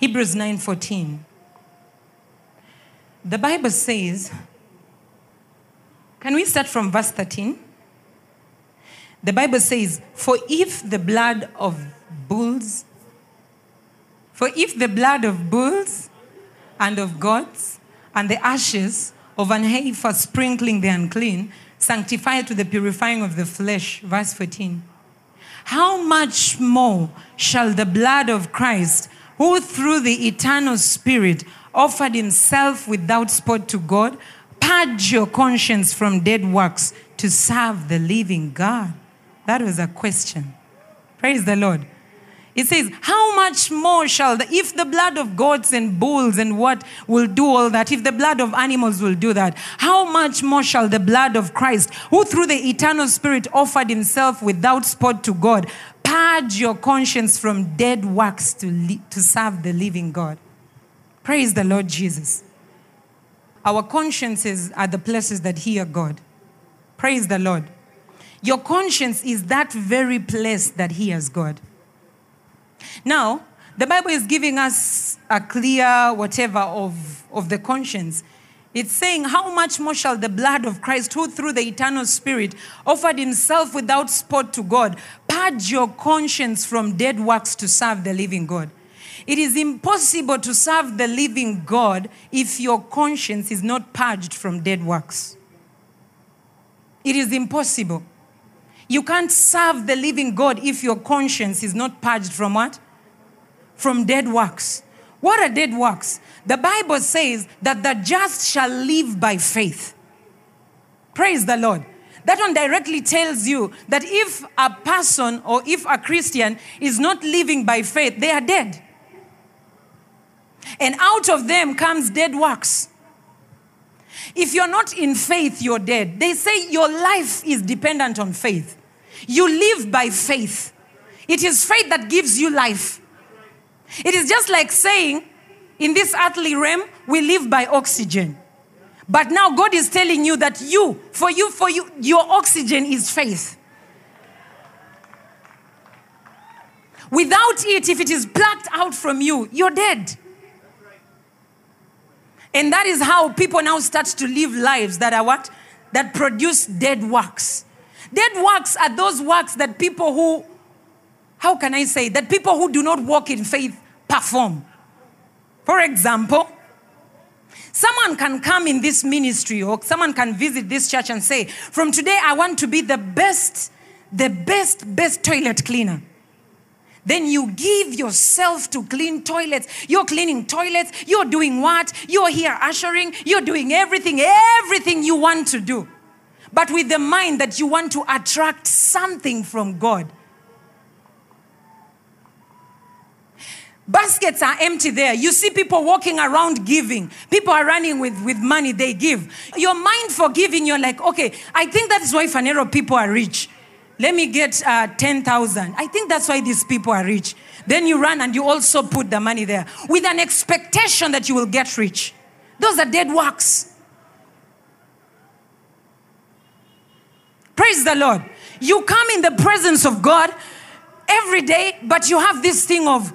Hebrews 9:14. The Bible says, can we start from verse 13? The Bible says, For if the blood of bulls, for if the blood of bulls and of goats and the ashes of an heifer sprinkling the unclean sanctify to the purifying of the flesh, verse 14. How much more shall the blood of Christ, who through the eternal Spirit offered himself without spot to God, purge your conscience from dead works to serve the living God? That was a question. Praise the Lord. It says, How much more shall the, if the blood of goats and bulls and what will do all that, if the blood of animals will do that, how much more shall the blood of Christ, who through the eternal Spirit offered himself without spot to God, purge your conscience from dead works to, li- to serve the living God? Praise the Lord Jesus. Our consciences are the places that hear God. Praise the Lord. Your conscience is that very place that hears God. Now, the Bible is giving us a clear whatever of, of the conscience. It's saying, How much more shall the blood of Christ, who through the eternal Spirit offered himself without spot to God, purge your conscience from dead works to serve the living God? It is impossible to serve the living God if your conscience is not purged from dead works. It is impossible. You can't serve the living God if your conscience is not purged from what? From dead works. What are dead works? The Bible says that the just shall live by faith. Praise the Lord. That one directly tells you that if a person or if a Christian is not living by faith, they are dead. And out of them comes dead works. If you're not in faith, you're dead. They say your life is dependent on faith. You live by faith. It is faith that gives you life. It is just like saying, in this earthly realm, we live by oxygen. But now God is telling you that you, for you, for you, your oxygen is faith. Without it, if it is plucked out from you, you're dead. And that is how people now start to live lives that are what? That produce dead works. Dead works are those works that people who, how can I say, that people who do not walk in faith perform. For example, someone can come in this ministry or someone can visit this church and say, From today, I want to be the best, the best, best toilet cleaner. Then you give yourself to clean toilets. You're cleaning toilets. You're doing what? You're here ushering. You're doing everything, everything you want to do but with the mind that you want to attract something from God. Baskets are empty there. You see people walking around giving. People are running with, with money they give. Your mind for giving, you're like, okay, I think that's why Phaneroo people are rich. Let me get uh, 10,000. I think that's why these people are rich. Then you run and you also put the money there with an expectation that you will get rich. Those are dead works. Praise the Lord. You come in the presence of God every day, but you have this thing of,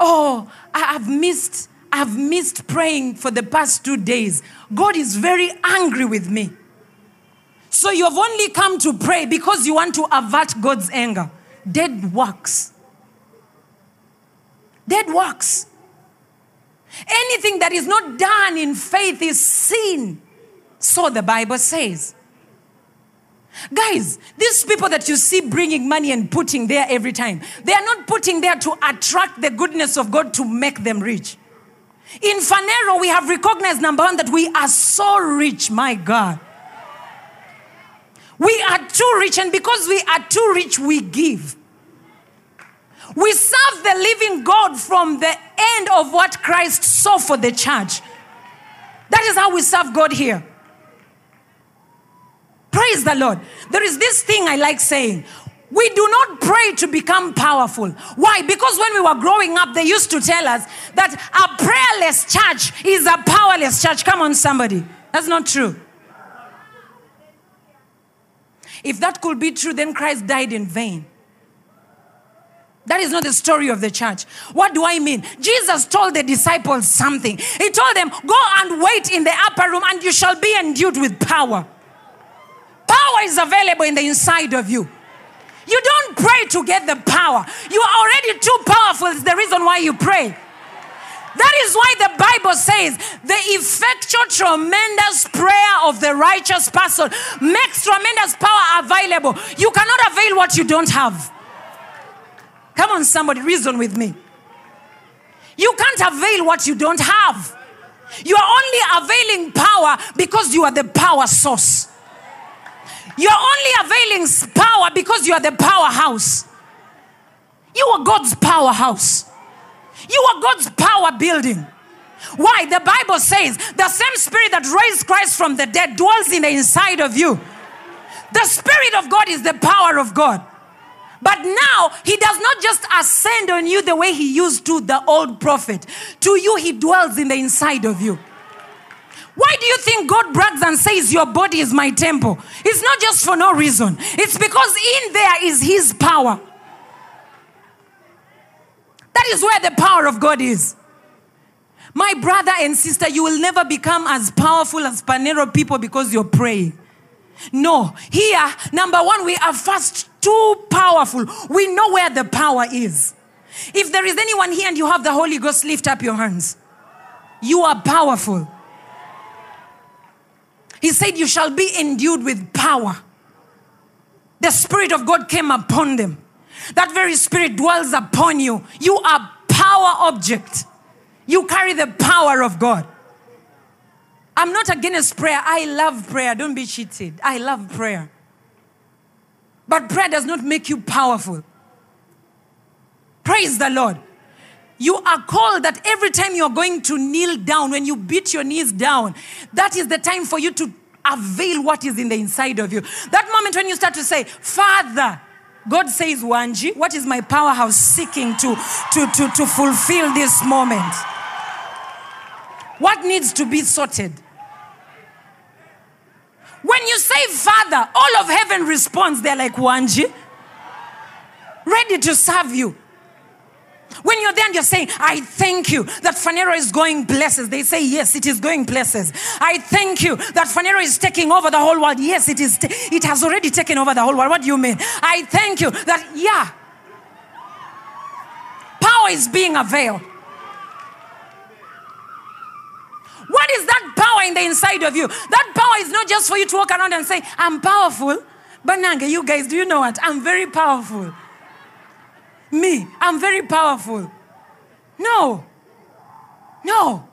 oh, I've missed, I've missed praying for the past two days. God is very angry with me. So you have only come to pray because you want to avert God's anger. Dead works. Dead works. Anything that is not done in faith is sin. So the Bible says. Guys, these people that you see bringing money and putting there every time, they are not putting there to attract the goodness of God to make them rich. In Phaneroo, we have recognized number one that we are so rich, my God. We are too rich, and because we are too rich, we give. We serve the living God from the end of what Christ saw for the church. That is how we serve God here. Praise the Lord. There is this thing I like saying. We do not pray to become powerful. Why? Because when we were growing up, they used to tell us that a prayerless church is a powerless church. Come on, somebody. That's not true. If that could be true, then Christ died in vain. That is not the story of the church. What do I mean? Jesus told the disciples something. He told them, Go and wait in the upper room, and you shall be endued with power. Power is available in the inside of you. You don't pray to get the power. You are already too powerful. It's the reason why you pray. That is why the Bible says the effectual, tremendous prayer of the righteous person makes tremendous power available. You cannot avail what you don't have. Come on, somebody, reason with me. You can't avail what you don't have. You are only availing power because you are the power source. You're only availing power because you are the powerhouse. You are God's powerhouse. You are God's power building. Why? The Bible says the same spirit that raised Christ from the dead dwells in the inside of you. The spirit of God is the power of God. But now he does not just ascend on you the way he used to the old prophet. To you, he dwells in the inside of you. Why do you think God brags and says, Your body is my temple? It's not just for no reason, it's because in there is his power. That is where the power of God is. My brother and sister, you will never become as powerful as Phaneroo people because you're praying. No, here, number one, we are first too powerful. We know where the power is. If there is anyone here and you have the Holy Ghost, lift up your hands. You are powerful. He said, You shall be endued with power. The Spirit of God came upon them. That very Spirit dwells upon you. You are power object. You carry the power of God. I'm not against prayer. I love prayer. Don't be cheated. I love prayer. But prayer does not make you powerful. Praise the Lord. You are called that every time you're going to kneel down, when you beat your knees down, that is the time for you to avail what is in the inside of you. That moment when you start to say, Father, God says, Wanji, what is my powerhouse seeking to, to, to, to fulfill this moment? What needs to be sorted? When you say Father, all of heaven responds. They're like, Wanji, ready to serve you. When you're there and you're saying, I thank you that Phaneroo is going places, they say, Yes, it is going places. I thank you that Phaneroo is taking over the whole world. Yes, it is. T- it has already taken over the whole world. What do you mean? I thank you that, yeah, power is being availed. What is that power in the inside of you? That power is not just for you to walk around and say, I'm powerful. But Nanga, you guys, do you know what? I'm very powerful. Me, I'm very powerful. No. No.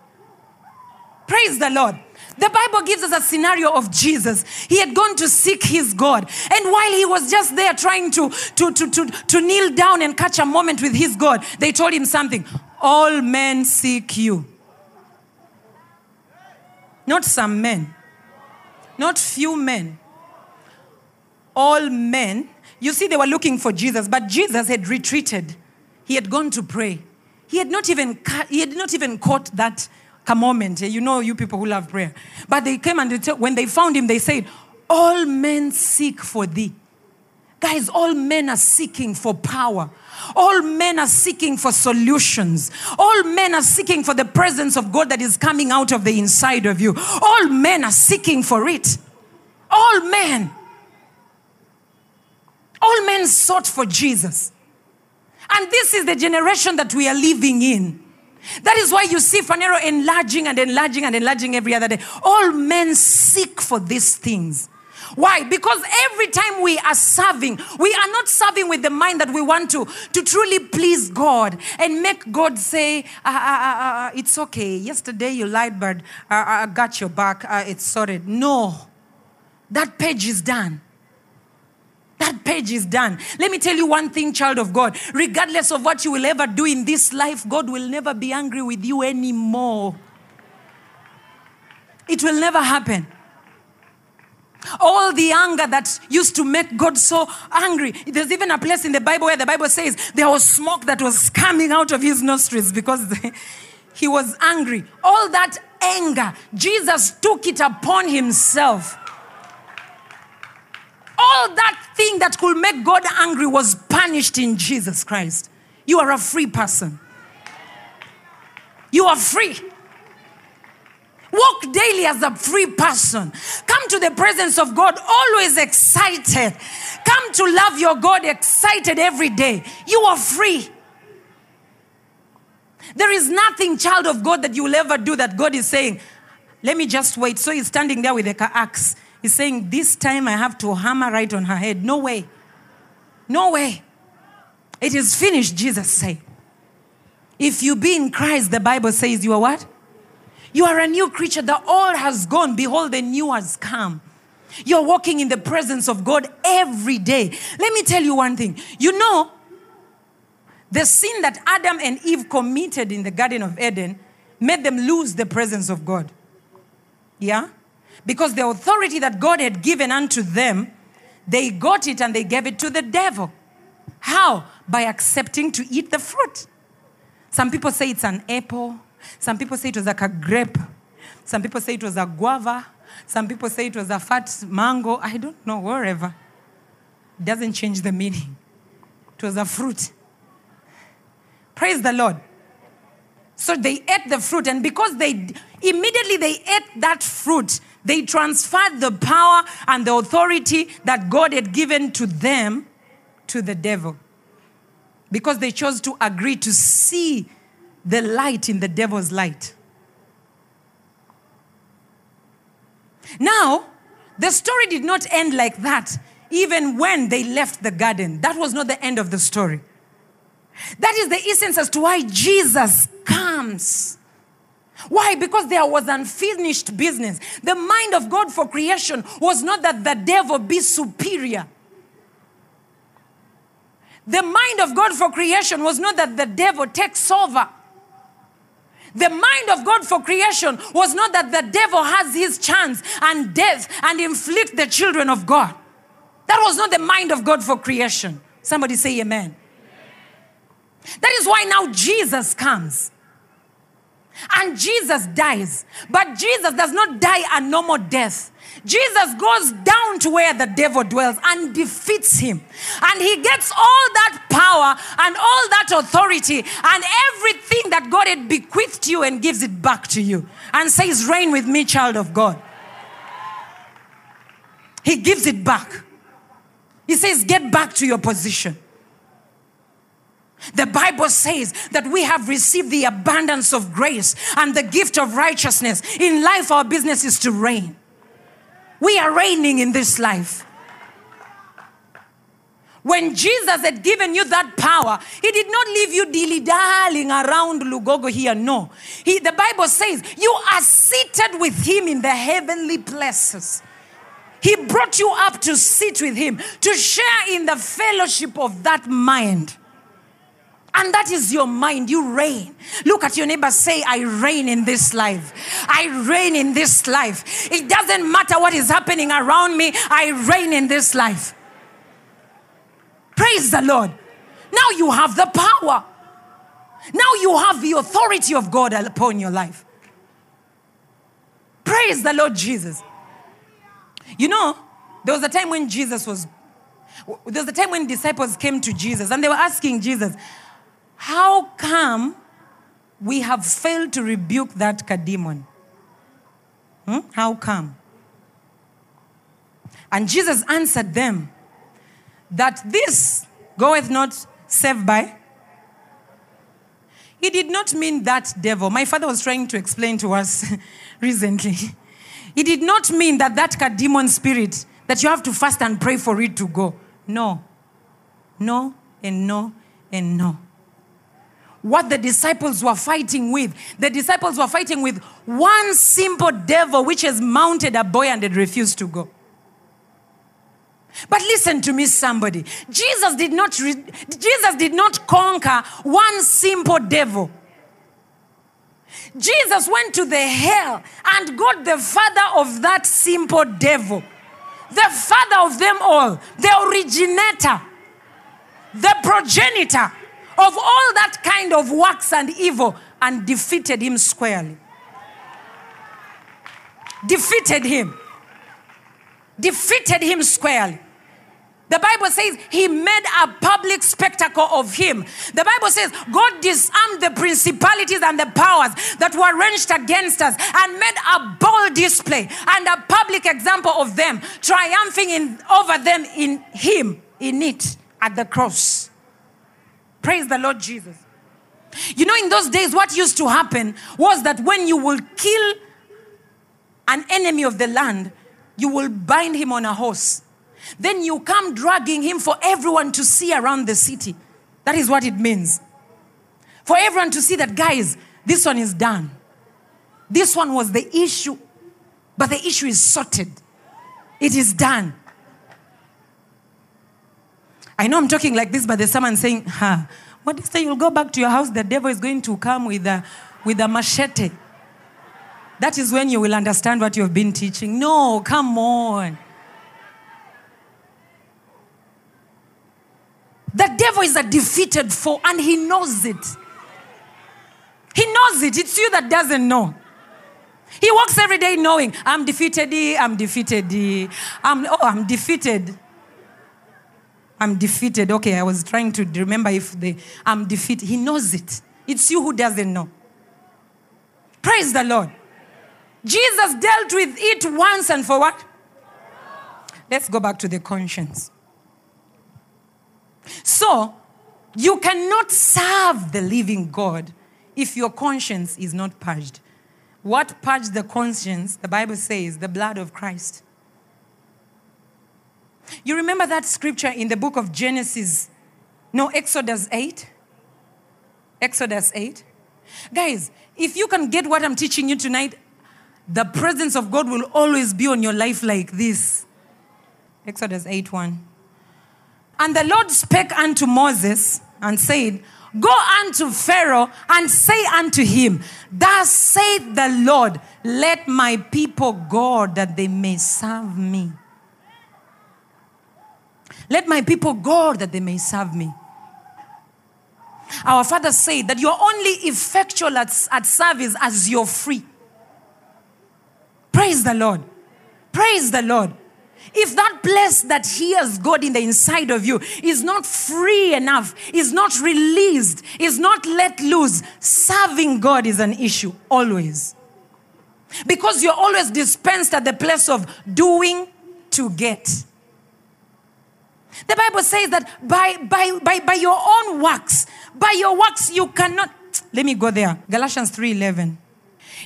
Praise the Lord. The Bible gives us a scenario of Jesus. He had gone to seek his God. And while he was just there trying to, to, to, to, to kneel down and catch a moment with his God, they told him something All men seek you. Not some men, not few men. All men. You see, they were looking for Jesus, but Jesus had retreated. He had gone to pray. He had not even, he had not even caught that moment. You know, you people who love prayer. But they came and they, when they found him, they said, All men seek for thee. Guys, all men are seeking for power. All men are seeking for solutions. All men are seeking for the presence of God that is coming out of the inside of you. All men are seeking for it. All men. All men sought for Jesus. And this is the generation that we are living in. That is why you see Phaneroo enlarging and enlarging and enlarging every other day. All men seek for these things. Why? Because every time we are serving, we are not serving with the mind that we want to, to truly please God and make God say, uh, uh, uh, It's okay. Yesterday you lied, but I got your back. it's sorted. No. That page is done. That page is done. Let me tell you one thing, child of God. Regardless of what you will ever do in this life, God will never be angry with you anymore. It will never happen. All the anger that used to make God so angry. There's even a place in the Bible where the Bible says there was smoke that was coming out of his nostrils because he was angry. All that anger, Jesus took it upon himself. All that thing that could make God angry was punished in Jesus Christ. You are a free person. You are free. Walk daily as a free person. Come to the presence of God always excited. Come to love your God excited every day. You are free. There is nothing, child of God, that you will ever do that God is saying, let me just wait. So he's standing there with a axe. He's saying, This time I have to hammer right on her head. No way. No way. It is finished, Jesus said. If you be in Christ, the Bible says you are what? You are a new creature. The old has gone. Behold, the new has come. You're walking in the presence of God every day. Let me tell you one thing. You know, the sin that Adam and Eve committed in the Garden of Eden made them lose the presence of God. Yeah? Because the authority that God had given unto them, they got it and they gave it to the devil. How? By accepting to eat the fruit. Some people say it's an apple. Some people say it was like a grape. Some people say it was a guava. Some people say it was a fat mango. I don't know, wherever. It doesn't change the meaning. It was a fruit. Praise the Lord. So they ate the fruit, and because they immediately they ate that fruit, they transferred the power and the authority that God had given to them to the devil. Because they chose to agree to see the light in the devil's light. Now, the story did not end like that, even when they left the garden. That was not the end of the story. That is the essence as to why Jesus comes. Why? Because there was unfinished business. The mind of God for creation was not that the devil be superior. The mind of God for creation was not that the devil takes over. The mind of God for creation was not that the devil has his chance and death and inflict the children of God. That was not the mind of God for creation. Somebody say amen. That is why now Jesus comes. And Jesus dies. But Jesus does not die a normal death. Jesus goes down to where the devil dwells and defeats him. And he gets all that power and all that authority and everything that God had bequeathed you and gives it back to you and says, Reign with me, child of God. He gives it back. He says, Get back to your position. The Bible says that we have received the abundance of grace and the gift of righteousness. In life, our business is to reign. We are reigning in this life. When Jesus had given you that power, He did not leave you dilly dallying around Lugogo here. No. He, the Bible says you are seated with Him in the heavenly places. He brought you up to sit with Him, to share in the fellowship of that mind. And that is your mind. You reign. Look at your neighbor. Say, I reign in this life. I reign in this life. It doesn't matter what is happening around me. I reign in this life. Praise the Lord. Now you have the power. Now you have the authority of God upon your life. Praise the Lord Jesus. You know, there was a time when Jesus was, there was a time when disciples came to Jesus and they were asking Jesus, how come we have failed to rebuke that demon? Hmm? How come? And Jesus answered them that this goeth not save by. He did not mean that devil. My father was trying to explain to us recently. He did not mean that that demon spirit that you have to fast and pray for it to go. No. No, and no, and no what the disciples were fighting with. The disciples were fighting with one simple devil which has mounted a boy and had refused to go. But listen to me, somebody. Jesus did not, re- Jesus did not conquer one simple devil. Jesus went to the hell and got the father of that simple devil, the father of them all, the originator, the progenitor of all that kind of works and evil and defeated him squarely. Defeated him. Defeated him squarely. The Bible says he made a public spectacle of him. The Bible says God disarmed the principalities and the powers that were ranged against us and made a bold display and a public example of them, triumphing in, over them in him, in it, at the cross. Praise the Lord Jesus. You know, in those days, what used to happen was that when you will kill an enemy of the land, you will bind him on a horse then you come dragging him for everyone to see around the city. That is what it means. For everyone to see that, guys, this one is done. This one was the issue, but the issue is sorted. It is done. I know I'm talking like this, but there's someone saying, ha, what is that? You'll go back to your house, the devil is going to come with a, with a machete. That is when you will understand what you've been teaching. No, come on. The devil is a defeated foe and he knows it. He knows it. It's you that doesn't know. He walks every day knowing, I'm defeated, I'm defeated, I'm, oh, I'm defeated. I'm defeated. Okay, I was trying to remember if the I'm defeated. He knows it. It's you who doesn't know. Praise the Lord. Jesus dealt with it once and for what? Let's go back to the conscience. So, you cannot serve the living God if your conscience is not purged. What purged the conscience, the Bible says, the blood of Christ. You remember that scripture in the book of Genesis? No, Exodus 8? Exodus 8? Guys, if you can get what I'm teaching you tonight, the presence of God will always be on your life like this. Exodus 8 1. And the Lord spake unto Moses and said, Go unto Pharaoh and say unto him, Thus saith the Lord, let my people go that they may serve me. Let my people go that they may serve me. Our father said that you're only effectual at, at service as you're free. Praise the Lord. Praise the Lord. If that place that hears God in the inside of you is not free enough, is not released, is not let loose, serving God is an issue always. Because you're always dispensed at the place of doing to get. The Bible says that by, by, by, by your own works, by your works, you cannot. Let me go there. Galatians 3:11.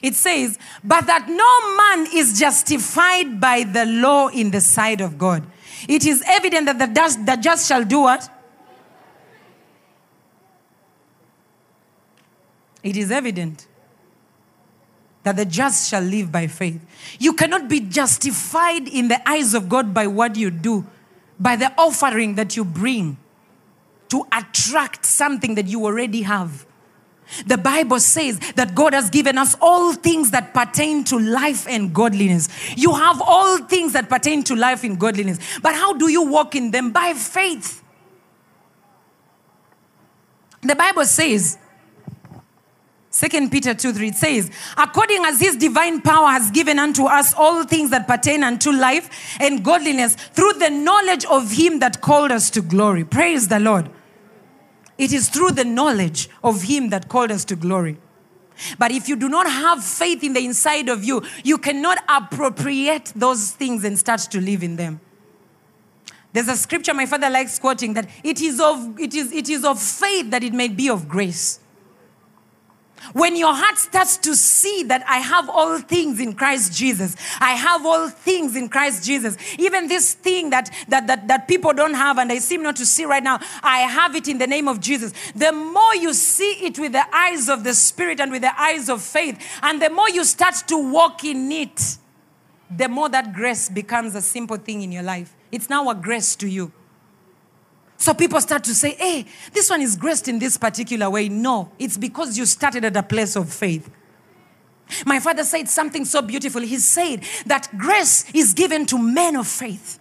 It says, But that no man is justified by the law in the sight of God. It is evident that the just, the just shall do what? It is evident that the just shall live by faith. You cannot be justified in the eyes of God by what you do, by the offering that you bring to attract something that you already have. The Bible says that God has given us all things that pertain to life and godliness. You have all things that pertain to life and godliness. But how do you walk in them? By faith. The Bible says, 2 Peter 2 3, it says, according as his divine power has given unto us all things that pertain unto life and godliness through the knowledge of him that called us to glory. Praise the Lord. It is through the knowledge of Him that called us to glory. But if you do not have faith in the inside of you, you cannot appropriate those things and start to live in them. There's a scripture my father likes quoting that it is of, it is, it is of faith that it may be of grace. When your heart starts to see that I have all things in Christ Jesus, I have all things in Christ Jesus, even this thing that, that, that, that people don't have and I seem not to see right now, I have it in the name of Jesus. The more you see it with the eyes of the Spirit and with the eyes of faith, and the more you start to walk in it, the more that grace becomes a simple thing in your life. It's now a grace to you. So people start to say, hey, this one is graced in this particular way. No, it's because you started at a place of faith. My father said something so beautiful. He said that grace is given to men of faith.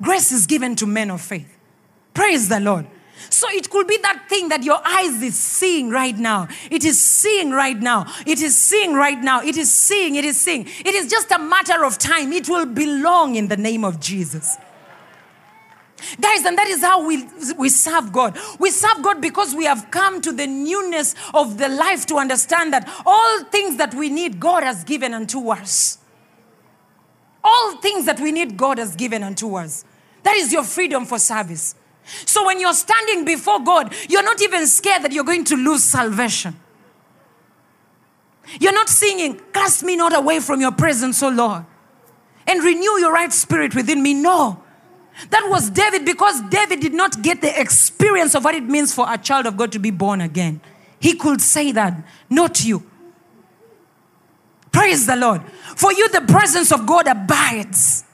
Grace is given to men of faith. Praise the Lord. So it could be that thing that your eyes is seeing right now. It is seeing right now. It is seeing right now. It is seeing. It is seeing. It is just a matter of time. It will belong in the name of Jesus. Guys, and that is how we, we serve God. We serve God because we have come to the newness of the life to understand that all things that we need, God has given unto us. All things that we need, God has given unto us. That is your freedom for service. So when you're standing before God, you're not even scared that you're going to lose salvation. You're not singing, Cast me not away from your presence, O Lord, and renew your right spirit within me. No. That was David because David did not get the experience of what it means for a child of God to be born again. He could say that, not you. Praise the Lord. For you, the presence of God abides,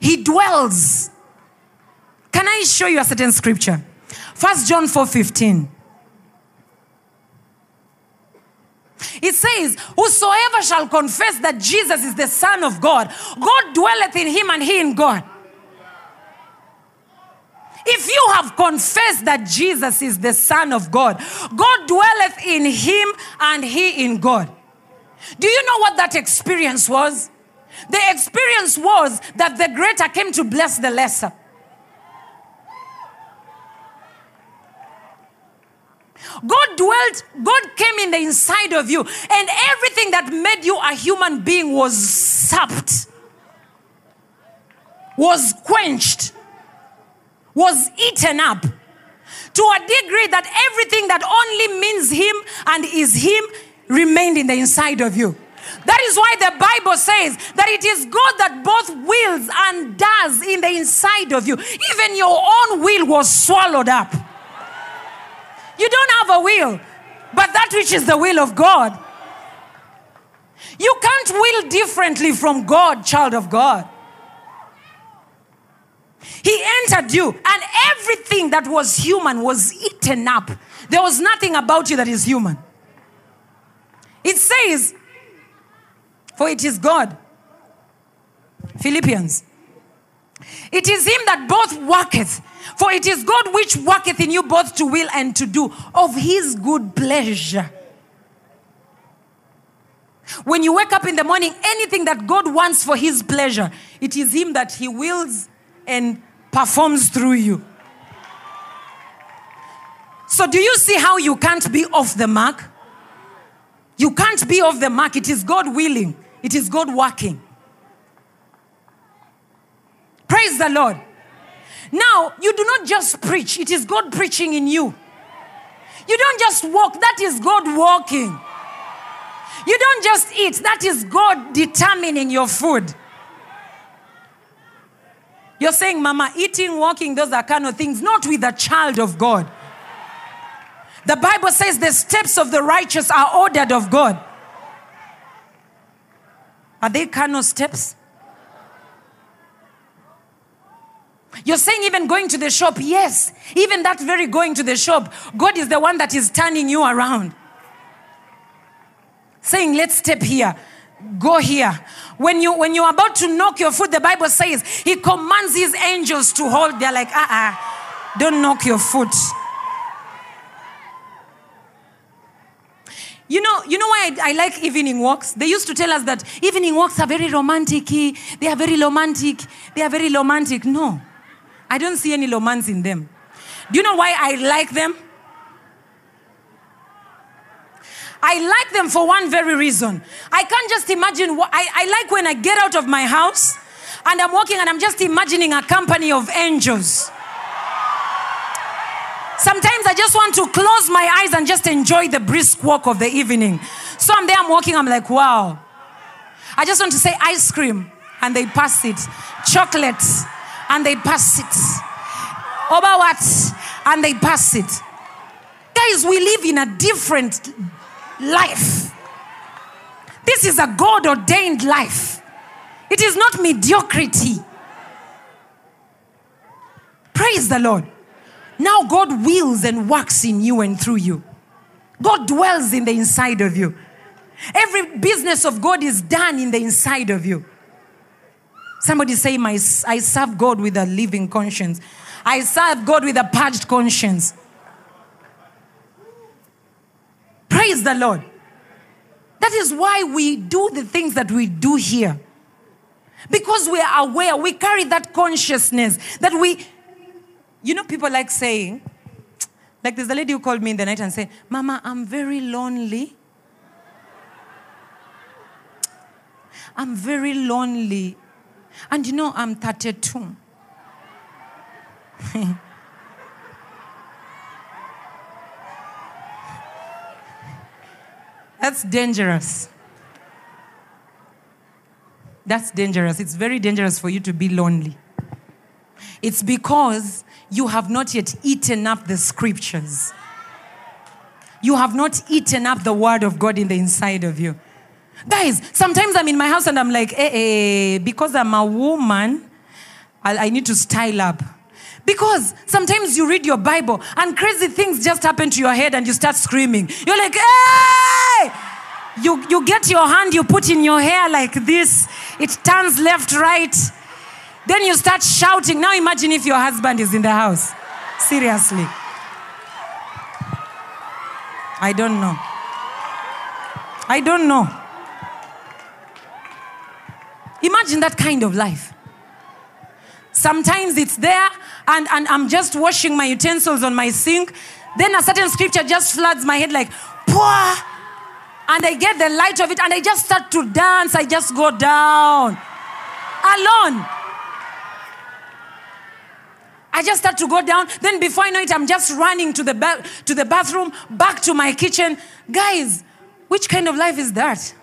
He dwells. Can I show you a certain scripture? First John 4 15. It says, Whosoever shall confess that Jesus is the Son of God, God dwelleth in him and he in God. If you have confessed that Jesus is the Son of God, God dwelleth in him and he in God. Do you know what that experience was? The experience was that the greater came to bless the lesser. God dwelt, God came in the inside of you, and everything that made you a human being was sapped, was quenched was eaten up to a degree that everything that only means Him and is Him remained in the inside of you. That is why the Bible says that it is God that both wills and does in the inside of you. Even your own will was swallowed up. You don't have a will, but that which is the will of God. You can't will differently from God, child of God. He entered you, and everything that was human was eaten up. There was nothing about you that is human. It says, For it is God. Philippians. It is Him that both worketh. For it is God which worketh in you both to will and to do of His good pleasure. When you wake up in the morning, anything that God wants for His pleasure, it is Him that He wills and performs through you. So, do you see how you can't be off the mark? You can't be off the mark. It is God willing, it is God working. Praise the Lord. Now, you do not just preach, it is God preaching in you. You don't just walk, that is God walking. You don't just eat, that is God determining your food. You're saying, Mama, eating, walking, those are of things, not with a child of God. The Bible says the steps of the righteous are ordered of God. Are they carnal steps? You're saying even going to the shop, yes, even that very going to the shop, God is the one that is turning you around. Saying, let's step here, go here. When you when you're about to knock your foot, the Bible says he commands his angels to hold. They're like, uh-uh, don't knock your foot. You know, you know why I, I, like evening walks? They used to tell us that evening walks are very romantic. They are very romantic. They are very romantic. No, I don't see any romance in them. Do you know why I like them? I like them for one very reason. I can't just imagine. What, I, I like when I get out of my house and I'm walking and I'm just imagining a company of angels. Sometimes I just want to close my eyes and just enjoy the brisk walk of the evening. So I'm there, I'm walking, I'm like, wow. I just want to say ice cream, and they pass it. Chocolate, and they pass it. Over what? And they pass it. Guys, we live in a different life. This is a God ordained life, it is not mediocrity. Praise the Lord. Now God wills and works in you and through you. God dwells in the inside of you. Every business of God is done in the inside of you. Somebody say, My, I serve God with a living conscience. I serve God with a purged conscience. Praise the Lord. That is why we do the things that we do here. Because we are aware, we carry that consciousness that we, you know, people like saying, like there's a lady who called me in the night and said, Mama, I'm very lonely. I'm very lonely. And you know, I'm 32. That's dangerous. That's dangerous. It's very dangerous for you to be lonely. It's because you have not yet eaten up the scriptures. You have not eaten up the word of God in the inside of you. Guys, sometimes I'm in my house and I'm like, eh, eh, because I'm a woman, I, I need to style up. Because sometimes you read your Bible and crazy things just happen to your head and you start screaming. You're like, hey! You, you get your hand, you put in your hair like this, it turns left, right. Then you start shouting. Now imagine if your husband is in the house. Seriously. I don't know. I don't know. Imagine that kind of life. Sometimes it's there, and, and I'm just washing my utensils on my sink. Then a certain scripture just floods my head like, Pwah! And I get the light of it, and I just start to dance. I just go down alone. I just start to go down. Then before I know it, I'm just running to the, ba- to the bathroom, back to my kitchen. Guys, which kind of life is that?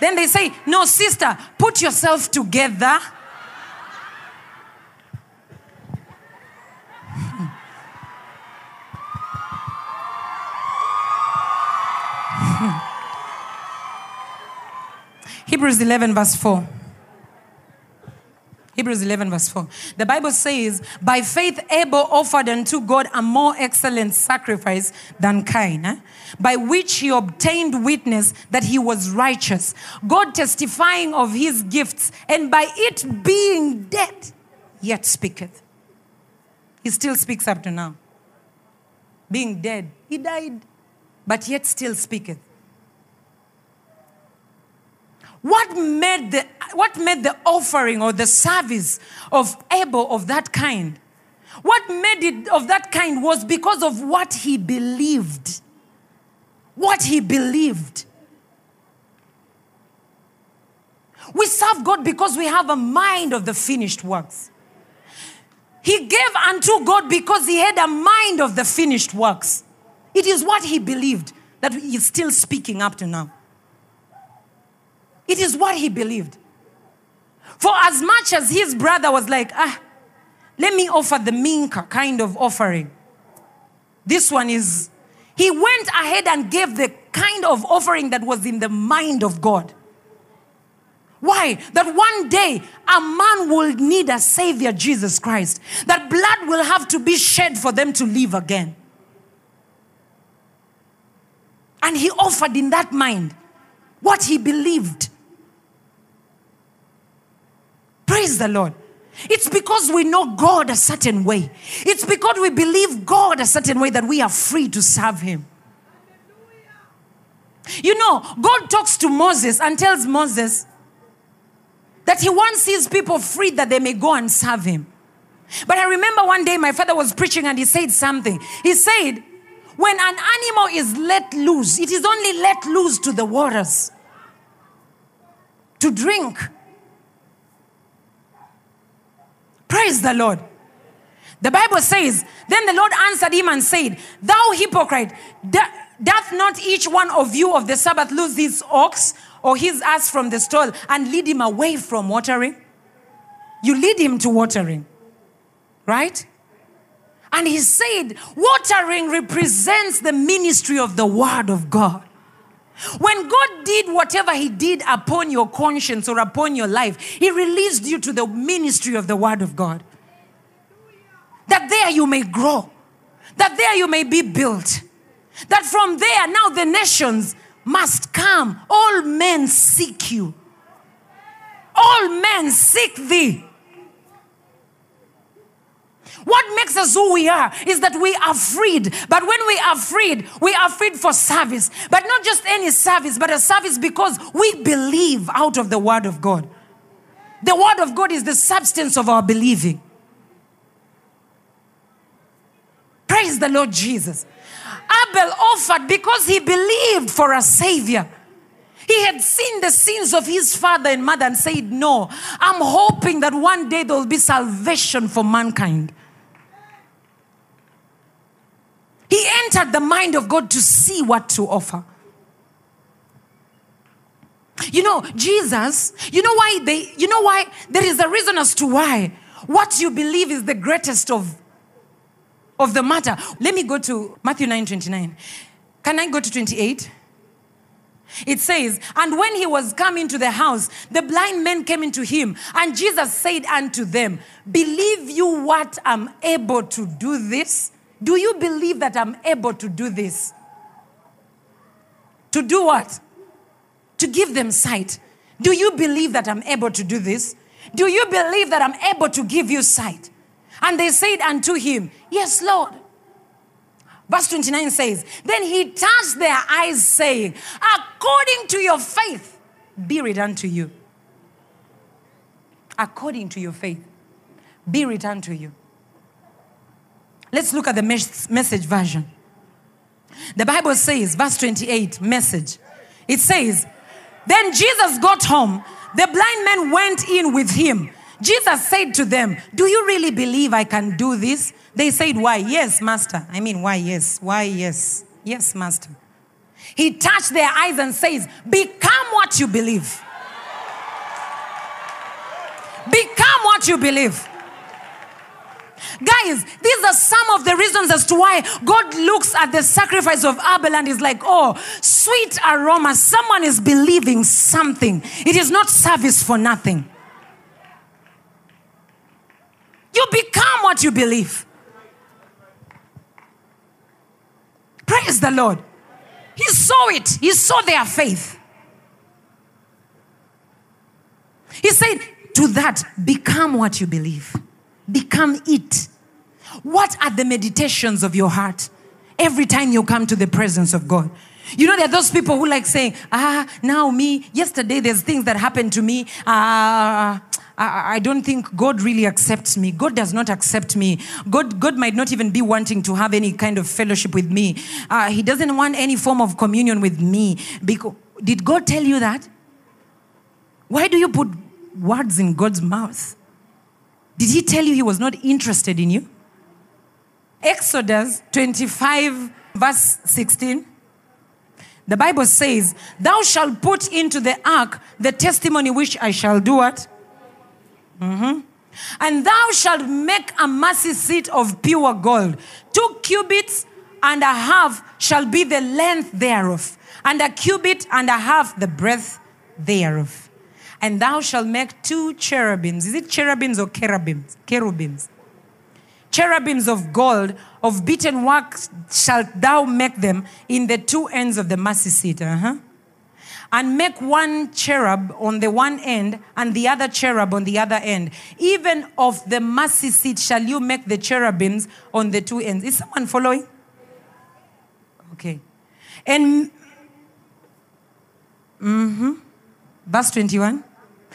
Then they say, No, sister, put yourself together. Hebrews 11, verse 4. Hebrews 11, verse 4. The Bible says, By faith, Abel offered unto God a more excellent sacrifice than Cain, eh? by which he obtained witness that he was righteous, God testifying of his gifts, and by it being dead, yet speaketh. He still speaks up to now. Being dead, he died, but yet still speaketh. What made the what made the offering or the service of Abel of that kind? What made it of that kind was because of what he believed. What he believed. We serve God because we have a mind of the finished works. He gave unto God because he had a mind of the finished works. It is what he believed that he is still speaking up to now. It is what he believed. For as much as his brother was like, ah, let me offer the minka kind of offering. This one is, he went ahead and gave the kind of offering that was in the mind of God. Why? That one day a man will need a savior, Jesus Christ. That blood will have to be shed for them to live again. And he offered in that mind what he believed. Praise the Lord. It's because we know God a certain way. It's because we believe God a certain way that we are free to serve Him. You know, God talks to Moses and tells Moses that He wants His people free that they may go and serve Him. But I remember one day my father was preaching and he said something. He said, When an animal is let loose, it is only let loose to the waters to drink. Praise the Lord. The Bible says, Then the Lord answered him and said, Thou hypocrite, doth not each one of you of the Sabbath lose his ox or his ass from the stall and lead him away from watering? You lead him to watering, right? And he said, Watering represents the ministry of the Word of God. When God did whatever He did upon your conscience or upon your life, He released you to the ministry of the Word of God. That there you may grow, that there you may be built, that from there now the nations must come. All men seek you, all men seek thee. what makes us who we are is that we are freed. But when we are freed, we are freed for service. But not just any service, but a service because we believe out of the Word of God. The Word of God is the substance of our believing. Praise the Lord Jesus. Abel offered because he believed for a Savior. He had seen the sins of his father and mother and said, No, I'm hoping that one day there will be salvation for mankind. He entered the mind of God to see what to offer. You know, Jesus, you know why they, you know why? There is a reason as to why. What you believe is the greatest of, of the matter. Let me go to Matthew 9 29. Can I go to 28? It says, And when he was come into the house, the blind men came into him, and Jesus said unto them, Believe you what I'm able to do this? Do you believe that I'm able to do this? To do what? To give them sight. Do you believe that I'm able to do this? Do you believe that I'm able to give you sight? And they said unto him, Yes, Lord. Verse 29 says, Then he touched their eyes, saying, According to your faith, be it unto you. According to your faith, be it unto you. Let's look at the mes- message version. The Bible says, verse 28, message. It says, Then Jesus got home. The blind men went in with him. Jesus said to them, Do you really believe I can do this? They said, Why? Yes, Master. I mean, why? Yes. Why? Yes. Yes, Master. He touched their eyes and says, Become what you believe. Become what you believe. Guys, these are some of the reasons as to why God looks at the sacrifice of Abel and is like, oh, sweet aroma. Someone is believing something. It is not service for nothing. You become what you believe. Praise the Lord. He saw it, he saw their faith. He said, To that, become what you believe, become it. What are the meditations of your heart every time you come to the presence of God? You know, there are those people who like saying, ah, now me, yesterday there's things that happened to me. Ah, I, don't think God really accepts me. God does not accept me. God, God might not even be wanting to have any kind of fellowship with me. Uh, he doesn't want any form of communion with me. Because, did God tell you that? Why do you put words in God's mouth? Did He tell you He was not interested in you? Exodus 25, verse 16. The Bible says, Thou shalt put into the ark the testimony which I shall do what? Mm-hmm. And thou shalt make a mercy seat of pure gold. Two cubits and a half shall be the length thereof, and a cubit and a half the breadth thereof. And thou shalt make two cherubims. Is it cherubims or cherubims? Cherubims. Cherubims of gold, of beaten wax shalt thou make them in the two ends of the mercy seat. Uh-huh and make one cherub on the one end and the other cherub on the other end. Even of the mercy seat shall you make the cherubims on the two ends. Is someone following? Okay. And mm-hmm. verse 21.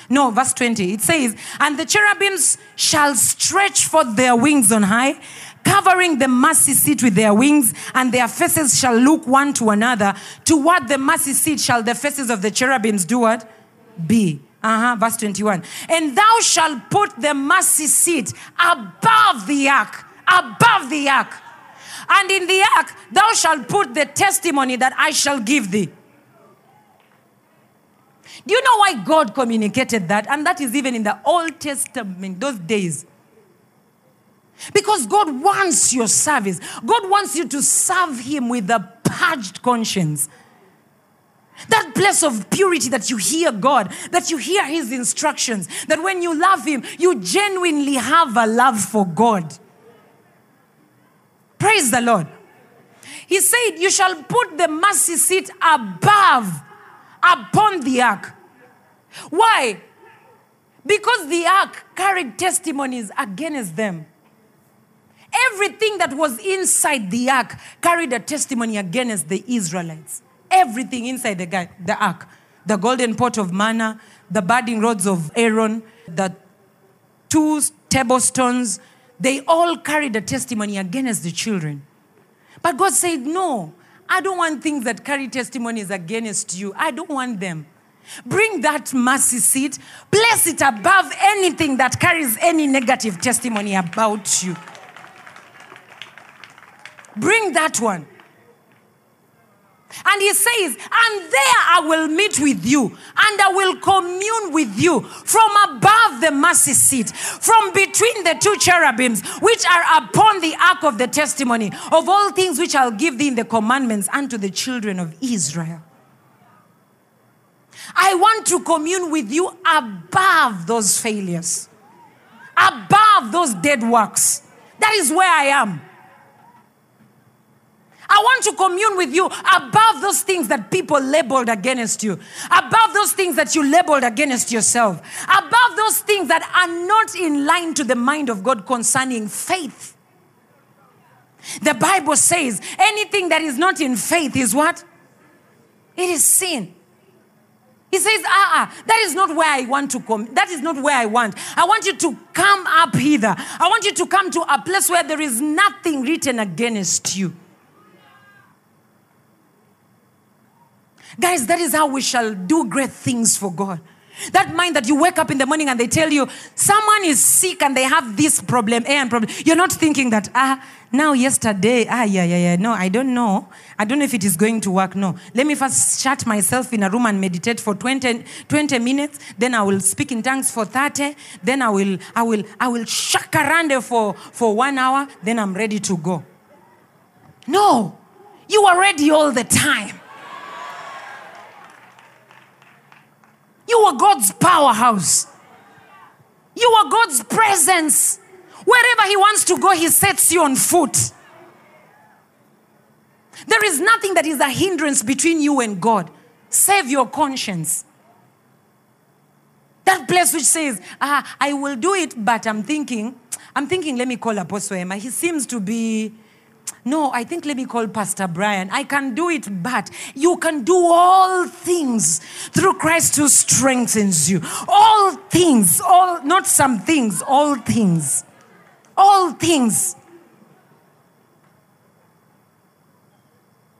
No, verse 20. It says, And the cherubims shall stretch forth their wings on high, covering the mercy seat with their wings, and their faces shall look one to another. Toward the mercy seat shall the faces of the cherubims do what? Be. Uh-huh, verse 21. And thou shalt put the mercy seat above the ark, above the ark. And in the ark thou shalt put the testimony that I shall give thee. Do you know why God communicated that? And that is even in the Old Testament, those days. Because God wants your service. God wants you to serve Him with a purged conscience. That place of purity that you hear God, that you hear His instructions, that when you love Him, you genuinely have a love for God. Praise the Lord. He said, You shall put the mercy seat above, upon the ark. Why? Because the ark carried testimonies against them. everything that was inside the ark carried a testimony against the Israelites. Everything inside the, guy, the ark the golden pot of manna, the budding rods of Aaron, the two tablespoons, they all carried a testimony against the children. But God said, No, I don't want things that carry testimonies against you. I don't want them. Bring that mercy seat, place it above anything that carries any negative testimony about you. Bring that one. And he says, And there I will meet with you, and I will commune with you from above the mercy seat, from between the two cherubims, which are upon the ark of the testimony of all things which I'll give thee in the commandments unto the children of Israel. I want to commune with you above those failures, above those dead works. That is where I am. I want to commune with you above those things that people labeled against you, above those things that you labeled against yourself, above those things that are not in line to the mind of God concerning faith. The Bible says anything that is not in faith is what? It is sin. He says, ah, ah, that is not where I want to come. That is not where I want. I want you to come up hither. I want you to come to a place where there is nothing written against you. Guys, that is how we shall do great things for God. That mind that you wake up in the morning and they tell you someone is sick and they have this problem, A and problem. You're not thinking that, ah, now yesterday, ah, yeah, yeah, yeah. No, I don't know. I don't know if it is going to work. No. Let me first shut myself in a room and meditate for 20, 20 minutes. Then I will speak in tongues for 30. Then I will, I will, I will shakarande for, for one hour. Then I'm ready to go. No. You are ready all the time. You are God's powerhouse. You are God's presence. Wherever He wants to go, He sets you on foot. There is nothing that is a hindrance between you and God. Save your conscience. That place which says, ah, I will do it, but I'm thinking, I'm thinking, let me call Apostle Emma. He seems to be no, I think let me call Pastor Brian. I can do it, but you can do all things through Christ who strengthens you. All things, all not some things, all things. All things.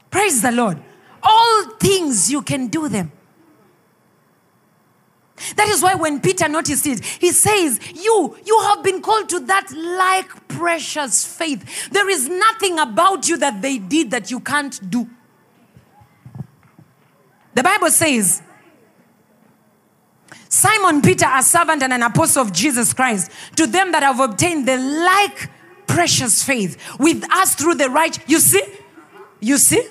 Praise the Lord. All things you can do them. That is why when Peter noticed it, he says, You, you have been called to that like precious faith. There is nothing about you that they did that you can't do. The Bible says, Simon Peter, a servant and an apostle of Jesus Christ, to them that have obtained the like precious faith with us through the right. You see? You see?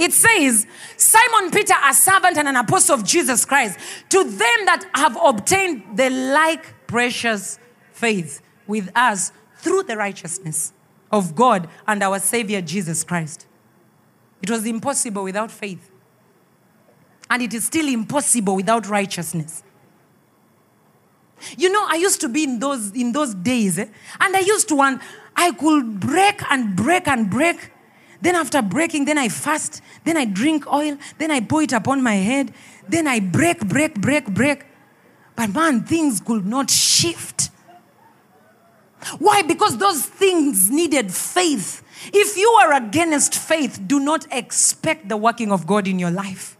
It says, Simon Peter, a servant and an apostle of Jesus Christ, to them that have obtained the like precious faith with us through the righteousness of God and our Savior Jesus Christ. It was impossible without faith. And it is still impossible without righteousness. You know, I used to be in those in those days, eh? and I used to want I could break and break and break then after breaking, then I fast, then I drink oil, then I pour it upon my head, then I break, break, break, break. But man, things could not shift. Why? Because those things needed faith. If you are against faith, do not expect the working of God in your life.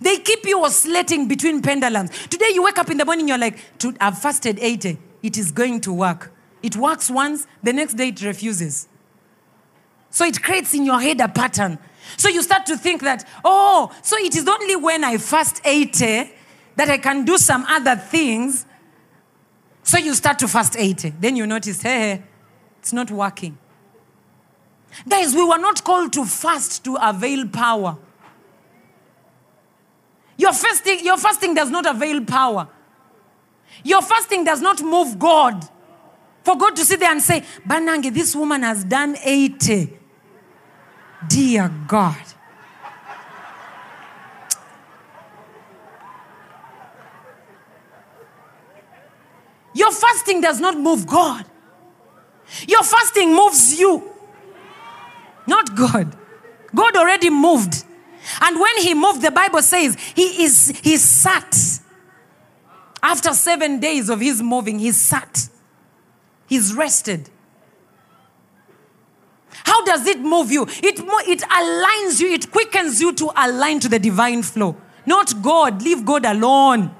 They keep you oscillating between pendulums. Today you wake up in the morning, you're like, I've fasted 80. Eh? It is going to work. It works once, the next day it refuses. So it creates in your head a pattern. So you start to think that, oh, so it is only when I fast 80 eh, that I can do some other things. So you start to fast 80. Eh, then you notice, hey, it's not working. Guys, we were not called to fast to avail power. Your fasting, your fasting does not avail power. Your fasting does not move God. For God to sit there and say, Banange, this woman has done 80. Eh, Dear God. Your fasting does not move God. Your fasting moves you, not God. God already moved. And when he moved, the Bible says he is he sat. After seven days of his moving, he sat. He's rested. How does it move you? It, it aligns you, it quickens you to align to the divine flow. Not God. Leave God alone.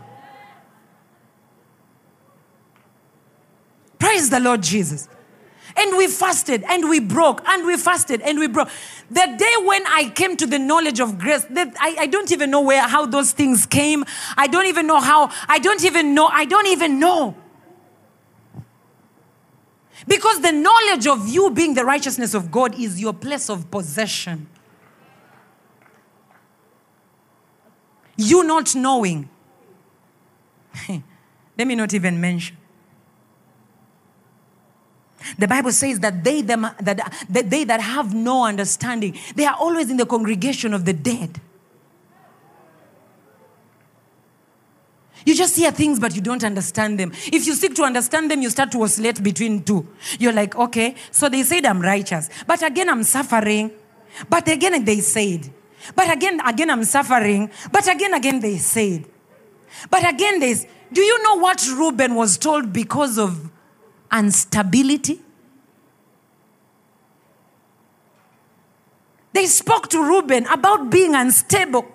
Praise the Lord Jesus. And we fasted and we broke and we fasted and we broke. The day when I came to the knowledge of grace, that I, I don't even know where how those things came. I don't even know how. I don't even know. I don't even know. Because the knowledge of you being the righteousness of God is your place of possession. You not knowing. Let me not even mention. The Bible says that they, them, that, that they that have no understanding, they are always in the congregation of the dead. You just hear things, but you don't understand them. If you seek to understand them, you start to oscillate between two. You're like, okay, so they said I'm righteous, but again I'm suffering. But again they said, but again, again I'm suffering. But again, again they said, but again they. Do you know what Reuben was told because of instability? They spoke to Reuben about being unstable.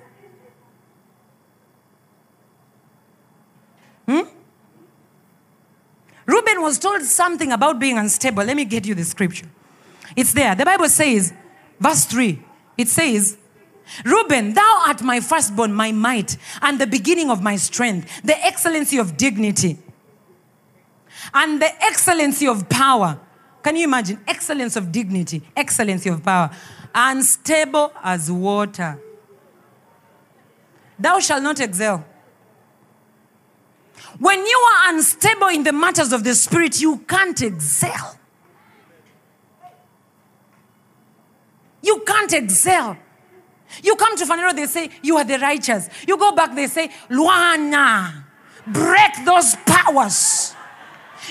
Hmm? Reuben was told something about being unstable. Let me get you the scripture. It's there. The Bible says, verse 3, it says, Reuben, thou art my firstborn, my might, and the beginning of my strength, the excellency of dignity and the excellency of power. Can you imagine? Excellence of dignity, excellency of power. Unstable as water. Thou shalt not excel. When you are unstable in the matters of the spirit, you can't excel. You can't excel. You come to Phaneroo, they say, You are the righteous. You go back, they say, Luana, break those powers.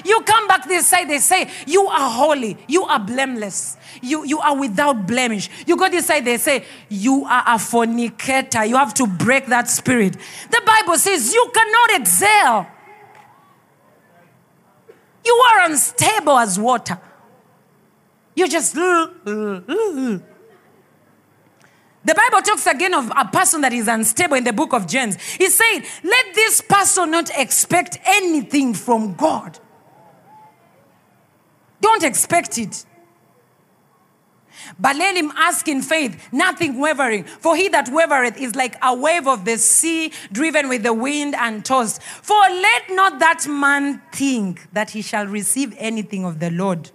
You come back this side, they say, You are holy, you are blameless, you, you are without blemish. You go this side, they say, You are a fornicator. You have to break that spirit. The Bible says, You cannot excel. You are unstable as water. You just. Uh, uh, uh. The Bible talks again of a person that is unstable in the book of James. He said, Let this person not expect anything from God. Don't expect it. But let him ask in faith, nothing wavering. For he that wavereth is like a wave of the sea, driven with the wind and tossed. For let not that man think that he shall receive anything of the Lord.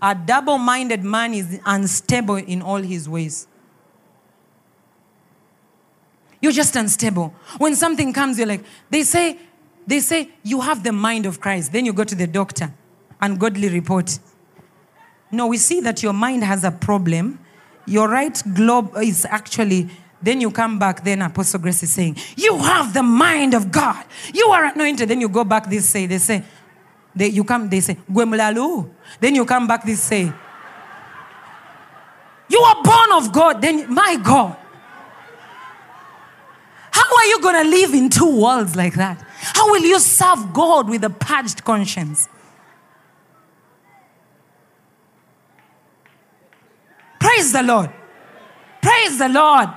A double minded man is unstable in all his ways. You're just unstable. When something comes, you're like, they say, they say you have the mind of Christ. Then you go to the doctor and godly report. No, we see that your mind has a problem. Your right globe is actually, then you come back, then Apostle Grace is saying, You have the mind of God. You are anointed. Then you go back, this say, they say, they, you come, they say. Then you come back, this say, You are born of God. Then, my God. How are you going to live in two worlds like that? How will you serve God with a purged conscience? Praise the Lord. Praise the Lord.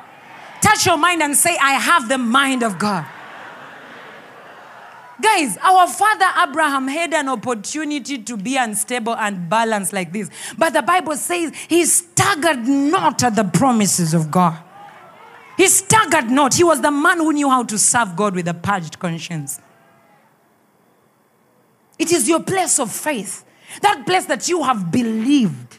Touch your mind and say, I have the mind of God. Guys, our father Abraham had an opportunity to be unstable and balanced like this. But the Bible says he staggered not at the promises of God. He staggered not. He was the man who knew how to serve God with a purged conscience. It is your place of faith, that place that you have believed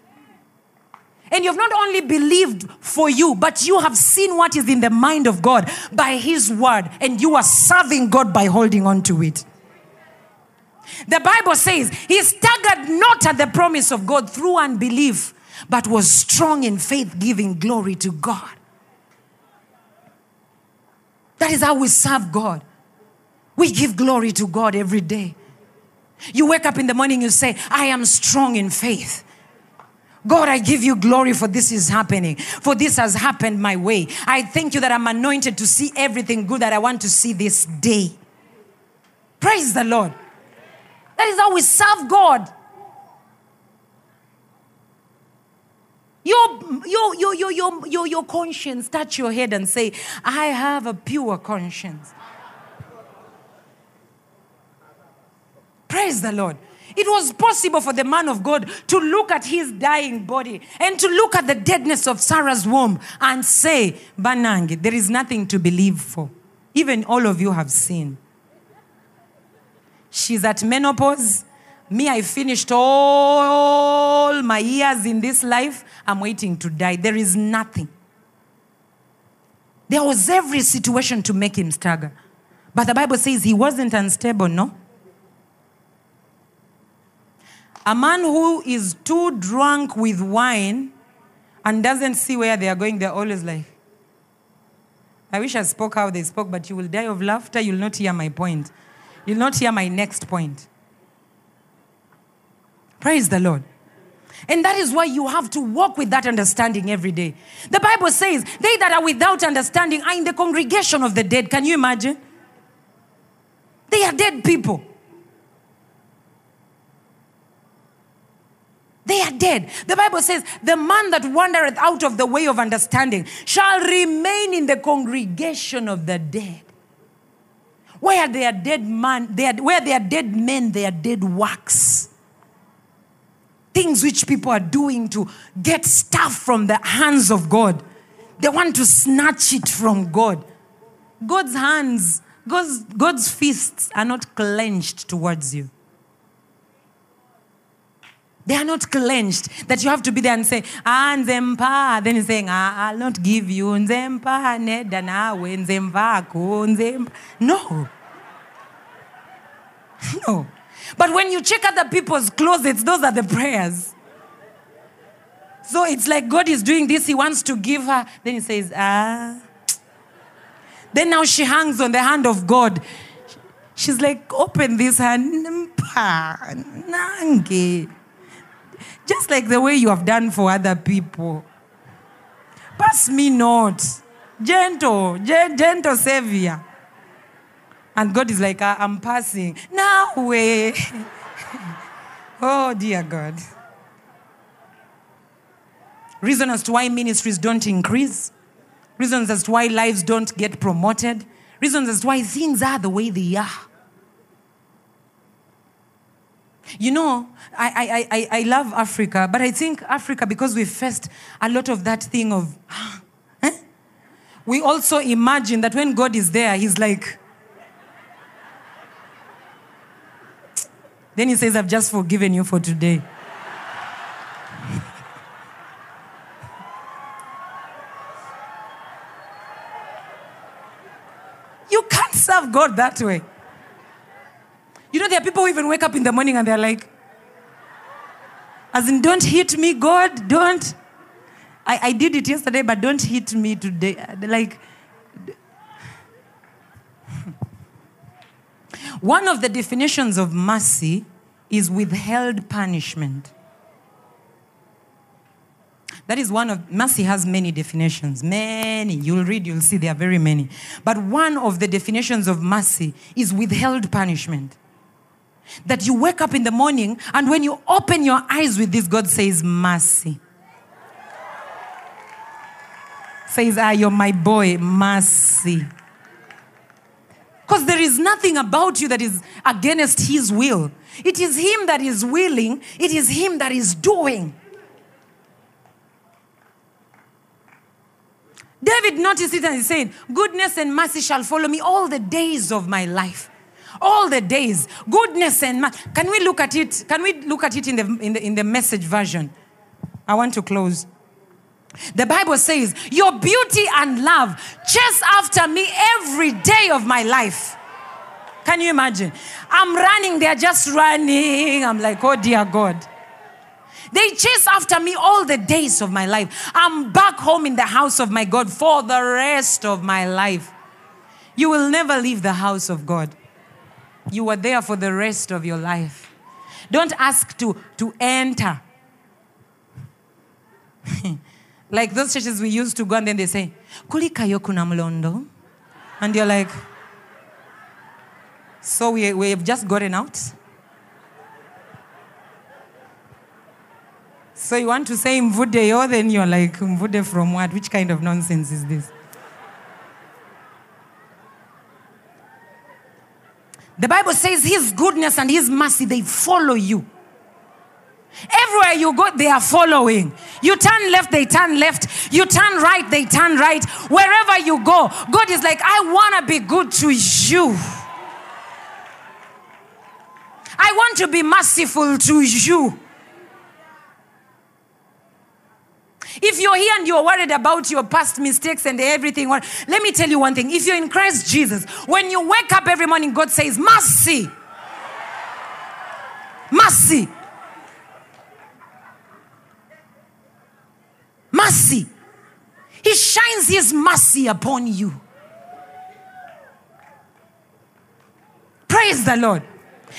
and you've not only believed for you, but you have seen what is in the mind of God by His word, and you are serving God by holding on to it. The Bible says he staggered not at the promise of God through unbelief, but was strong in faith, giving glory to God. That is how we serve God. We give glory to God every day. You wake up in the morning, you say, I am strong in faith. God, I give you glory for this is happening, for this has happened my way. I thank you that I'm anointed to see everything good that I want to see this day. Praise the Lord. That is how we serve God. Your, your, your, your, your, your, your conscience, touch your head and say, I have a pure conscience. Praise the Lord. It was possible for the man of God to look at his dying body and to look at the deadness of Sarah's womb and say, Banangi, there is nothing to believe for. Even all of you have seen. She's at menopause. Me, I finished all my years in this life. I'm waiting to die. There is nothing. There was every situation to make him stagger. But the Bible says he wasn't unstable, no? A man who is too drunk with wine and doesn't see where they are going, they're always like, I wish I spoke how they spoke, but you will die of laughter. You'll not hear my point. You'll not hear my next point. Praise the Lord. And that is why you have to walk with that understanding every day. The Bible says, They that are without understanding are in the congregation of the dead. Can you imagine? They are dead people. They are dead. The Bible says, The man that wandereth out of the way of understanding shall remain in the congregation of the dead. Where they are dead man, they are, where they are dead men, they are dead works. Things which people are doing to get stuff from the hands of God. They want to snatch it from God. God's hands, God's, God's fists are not clenched towards you. They are not clenched that you have to be there and say, ah, nzempa. Then he's saying, ah, I'll not give you nzempa neda nawe nzemvako nzempa. No. No. But when you check other people's closets, those are the prayers. So it's like God is doing this, He wants to give her. Then He says, ah. Then now she hangs on the hand of God. She's like, open this hand. Nange. Just like the way you have done for other people. Pass me not. Gentle, gentle Savior. And God is like, ah, I'm passing. Now, way. oh, dear God. Reason as to why ministries don't increase. Reasons as to why lives don't get promoted. Reasons as to why things are the way they are. You know, I, I, I, I love Africa, but I think Africa, because we faced a lot of that thing of, eh? we also imagine that when God is there, He's like, then He says, I've just forgiven you for today. you can't serve God that way. You know, there are people who even wake up in the morning and they're like, as in, don't hit me, God, don't. I, I did it yesterday, but don't hit me today. Like, one of the definitions of mercy is withheld punishment. That is one of, mercy has many definitions. Many. You'll read, you'll see there are very many. But one of the definitions of mercy is withheld punishment. That you wake up in the morning and when you open your eyes with this, God says, Mercy. Says, Ah, you're my boy, mercy. Because there is nothing about you that is against His will. It is Him that is willing, it is Him that is doing. David noticed it and he said, Goodness and mercy shall follow me all the days of my life all the days. Goodness and. Can we look at it? Can we look at it in the, in the, in the message version? I want to close. The Bible says, Your beauty and love chase after me every day of my life. Can you imagine? I'm running, they're just running. I'm like, oh dear God. They chase after me all the days of my life. I'm back home in the house of my God for the rest of my life. You will never leave the house of God. You are there for the rest of your life. Don't ask to, to enter. like those churches we used to go and then they say, Kulikayo kuna mlondo. And you're like, so we, we've just gotten out? So you want to say mvudeyo, then you're like, mvude from what? Which kind of nonsense is this? The Bible says his goodness and his mercy, they follow you. Everywhere you go, they are following. You turn left, they turn left. You turn right, they turn right. Wherever you go, God is like, I want to be good to you. I want to be merciful to you. If you're here and you're worried about your past mistakes and everything, let me tell you one thing. If you're in Christ Jesus, when you wake up every morning, God says, Mercy. Mercy. Mercy. He shines His mercy upon you. Praise the Lord.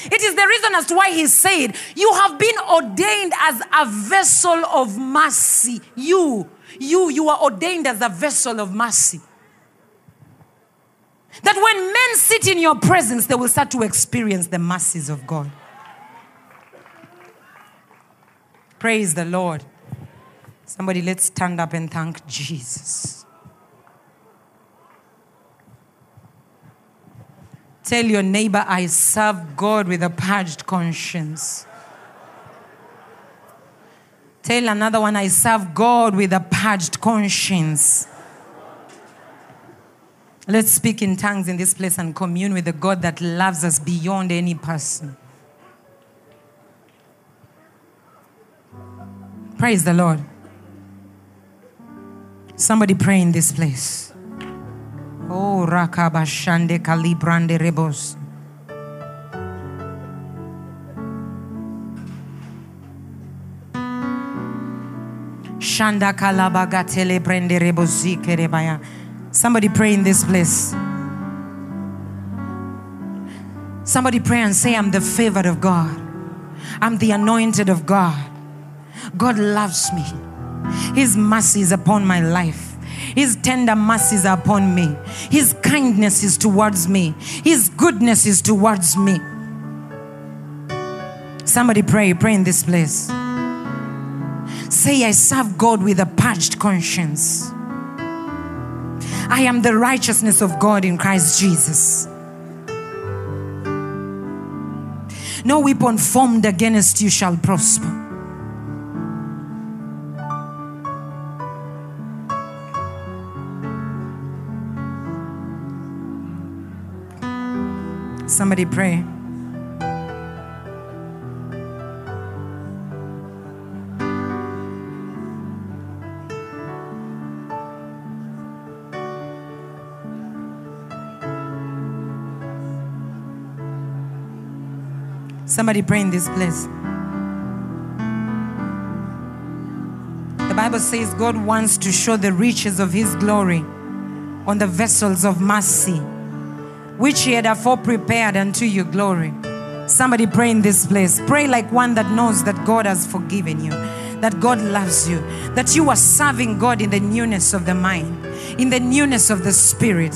It is the reason as to why he said, You have been ordained as a vessel of mercy. You, you, you are ordained as a vessel of mercy. That when men sit in your presence, they will start to experience the mercies of God. Praise the Lord. Somebody, let's stand up and thank Jesus. Tell your neighbor, I serve God with a purged conscience. Tell another one, I serve God with a purged conscience. Let's speak in tongues in this place and commune with the God that loves us beyond any person. Praise the Lord. Somebody pray in this place. Oh, rakabashande kalibrande rebos. Shanda kalabagatele brende rebozi kerebaya. Somebody pray in this place. Somebody pray and say, I'm the favored of God. I'm the anointed of God. God loves me. His mercy is upon my life. His tender mercies are upon me. His kindness is towards me. His goodness is towards me. Somebody pray, pray in this place. Say, I serve God with a purged conscience. I am the righteousness of God in Christ Jesus. No weapon formed against you shall prosper. Somebody pray. Somebody pray in this place. The Bible says God wants to show the riches of His glory on the vessels of mercy which he had afore prepared unto your glory. Somebody pray in this place. Pray like one that knows that God has forgiven you, that God loves you, that you are serving God in the newness of the mind, in the newness of the spirit.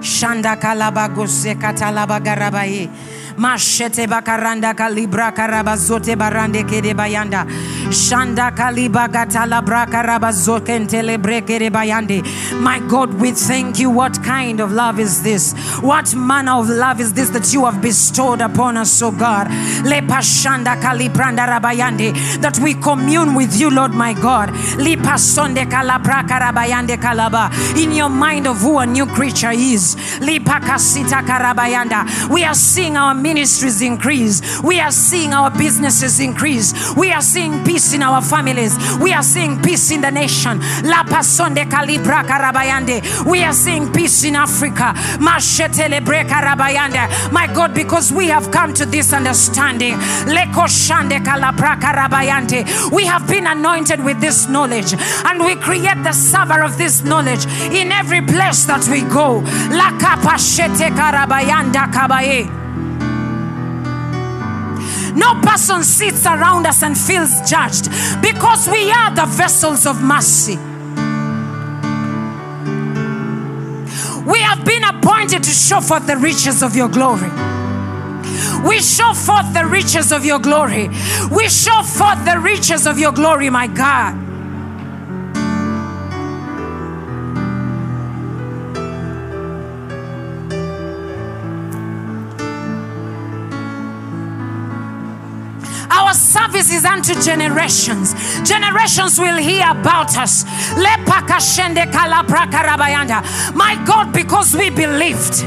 Shanda kalabagose katalabagarabaye. Mashete bakaranda kalibra karabazote barande kede bayanda. Shanda kaliba gatala karabazokentele brekede bayande. My God, we thank you. What kind of love is this? What manner of love is this that you have bestowed upon us, O God? Lepa shanda kalibranda rabayande. That we commune with you, Lord my God. Lipa sonde kalabra karabayande kalaba. In your mind of who a new creature is. Lipa kasita karabayanda. We are seeing our ministries increase. We are seeing our businesses increase. We are seeing peace in our families. We are seeing peace in the nation. La pasonde kalibra karabayande. We are seeing peace in Africa. Mashetele breka rabayande. My God, because we have come to this understanding. Leko shande kalabra karabayande. We have been anointed with this knowledge and we create the savor of this knowledge in every place that we go. La kapashete karabayanda kabaye. No person sits around us and feels judged because we are the vessels of mercy. We have been appointed to show forth the riches of your glory. We show forth the riches of your glory. We show forth the riches of your glory, my God. Service is unto generations. Generations will hear about us. My God, because we believed.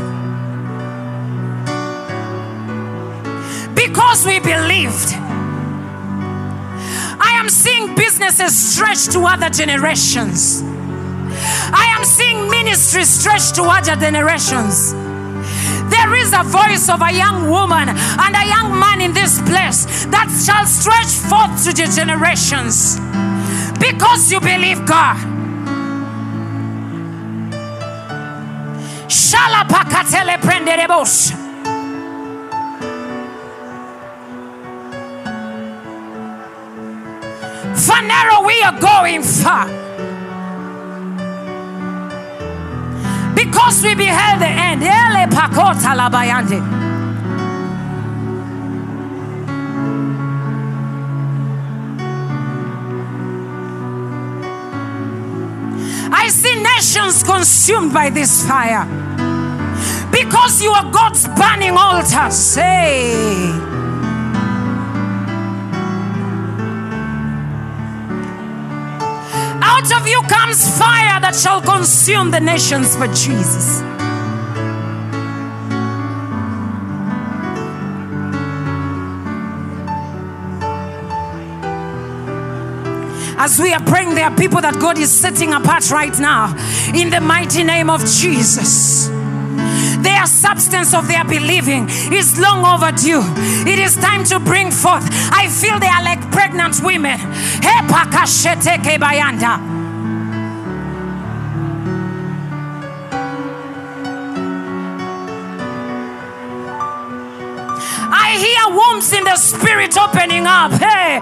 Because we believed. I am seeing businesses stretch to other generations. I am seeing ministries stretch to other generations. There is a voice of a young woman and a young man in this place that shall stretch forth to the generations because you believe God. Prenderebos. Phaneroo, we are going far. Because we beheld the end. I see nations consumed by this fire. Because you are God's burning altars. Hey. Out of you comes fire that shall consume the nations for Jesus. As we are praying, there are people that God is setting apart right now in the mighty name of Jesus. Their substance of their believing is long overdue. It is time to bring forth. I feel they are like pregnant women. I hear wombs in the spirit opening up. Hey,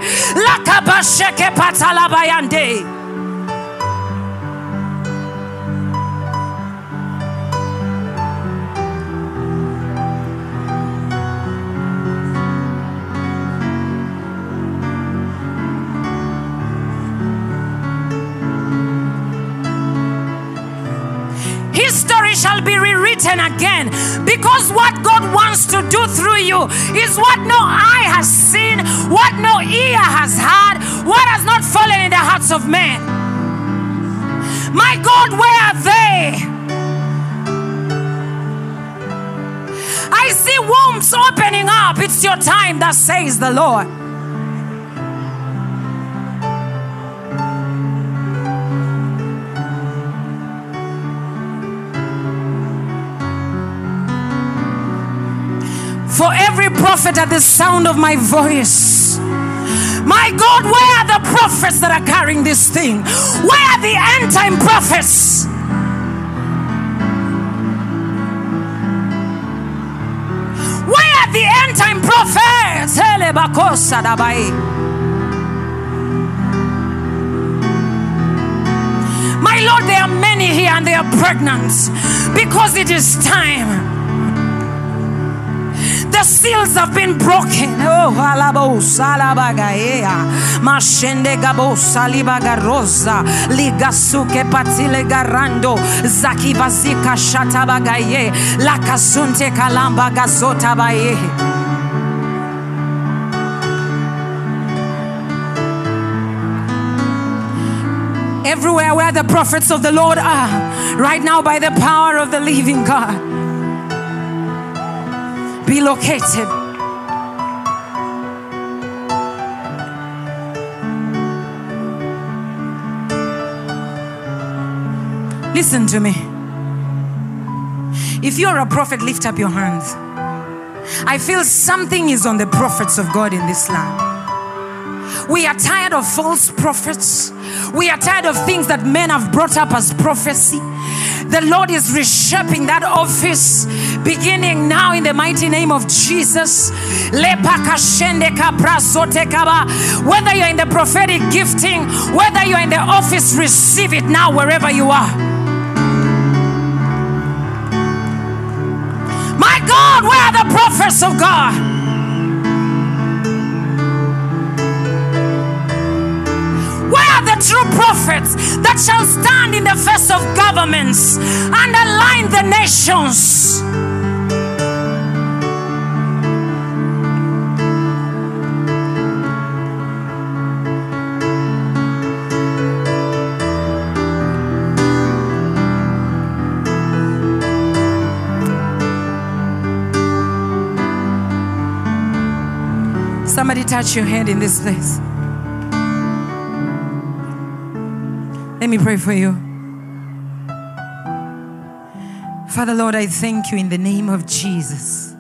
again because what God wants to do through you is what no eye has seen, what no ear has heard, what has not fallen in the hearts of men. My God, where are they? I see wombs opening up. It's your time, that says the Lord. Prophet at the sound of my voice. My God, where are the prophets that are carrying this thing? Where are the end time prophets? Where are the end time prophets? My Lord, there are many here and they are pregnant because it is time. The seals have been broken. Oh, alabos, alabagaea. Mashende gabos, alibagarosa. Ligasuke patile garando. Zaki vazika shatabagaye. Lakasunte kalamba gazota baye. Everywhere where the prophets of the Lord are, right now by the power of the living God. Be located. Listen to me. If you're a prophet, lift up your hands. I feel something is on the prophets of God in this land. We are tired of false prophets. We are tired of things that men have brought up as prophecy. The Lord is reshaping that office beginning now in the mighty name of Jesus. Whether you're in the prophetic gifting, whether you're in the office, receive it now wherever you are. My God, where are the prophets of God? True prophets that shall stand in the face of governments and align the nations? Somebody touch your hand in this place. Let me pray for you. Father, Lord, I thank you in the name of Jesus.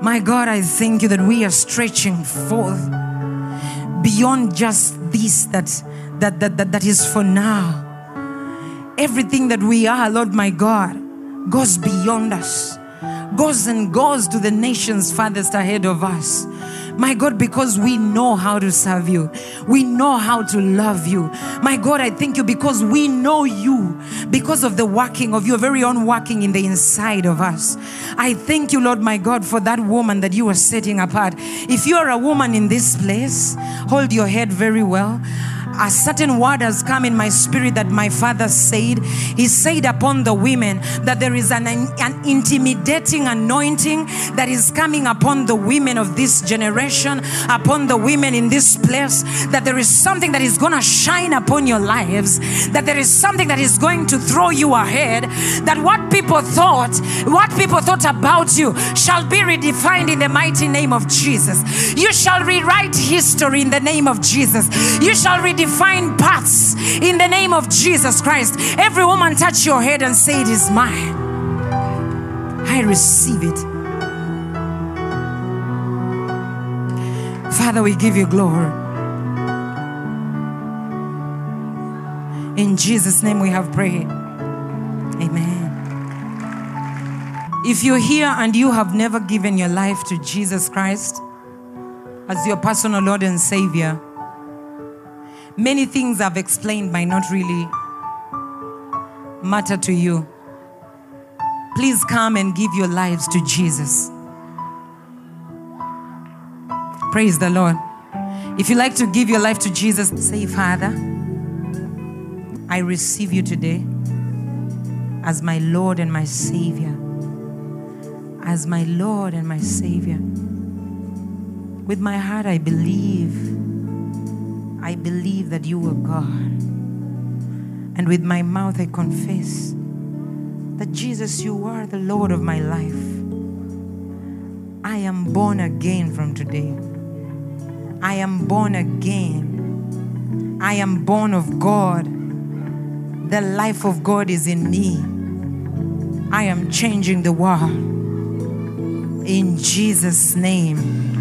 My God, I thank you that we are stretching forth beyond just this that, that, that, that, that is for now. Everything that we are, Lord my God, goes beyond us, goes and goes to the nations farthest ahead of us. My God, because we know how to serve you, we know how to love you. My God, I thank you because we know you, because of the working of your very own working in the inside of us. I thank you, Lord, my God, for that woman that you are setting apart. If you are a woman in this place, hold your head very well a certain word has come in my spirit that my father said. He said upon the women that there is an, an intimidating anointing that is coming upon the women of this generation, upon the women in this place, that there is something that is going to shine upon your lives, that there is something that is going to throw you ahead, that what people thought, what people thought about you shall be redefined in the mighty name of Jesus. You shall rewrite history in the name of Jesus. You shall redefine paths in the name of Jesus Christ. Every woman, touch your head and say, It is mine. I receive it. Father, we give you glory. In Jesus' name we have prayed. Amen. If you're here and you have never given your life to Jesus Christ as your personal Lord and Savior, many things I've explained might not really matter to you. Please come and give your lives to Jesus. Praise the Lord. If you like to give your life to Jesus, say, Father, I receive you today as my Lord and my Savior. As my Lord and my Savior. With my heart, I believe. I believe that you are God. And with my mouth, I confess that Jesus, you are the Lord of my life. I am born again from today. I am born again. I am born of God. The life of God is in me. I am changing the world. In Jesus' name.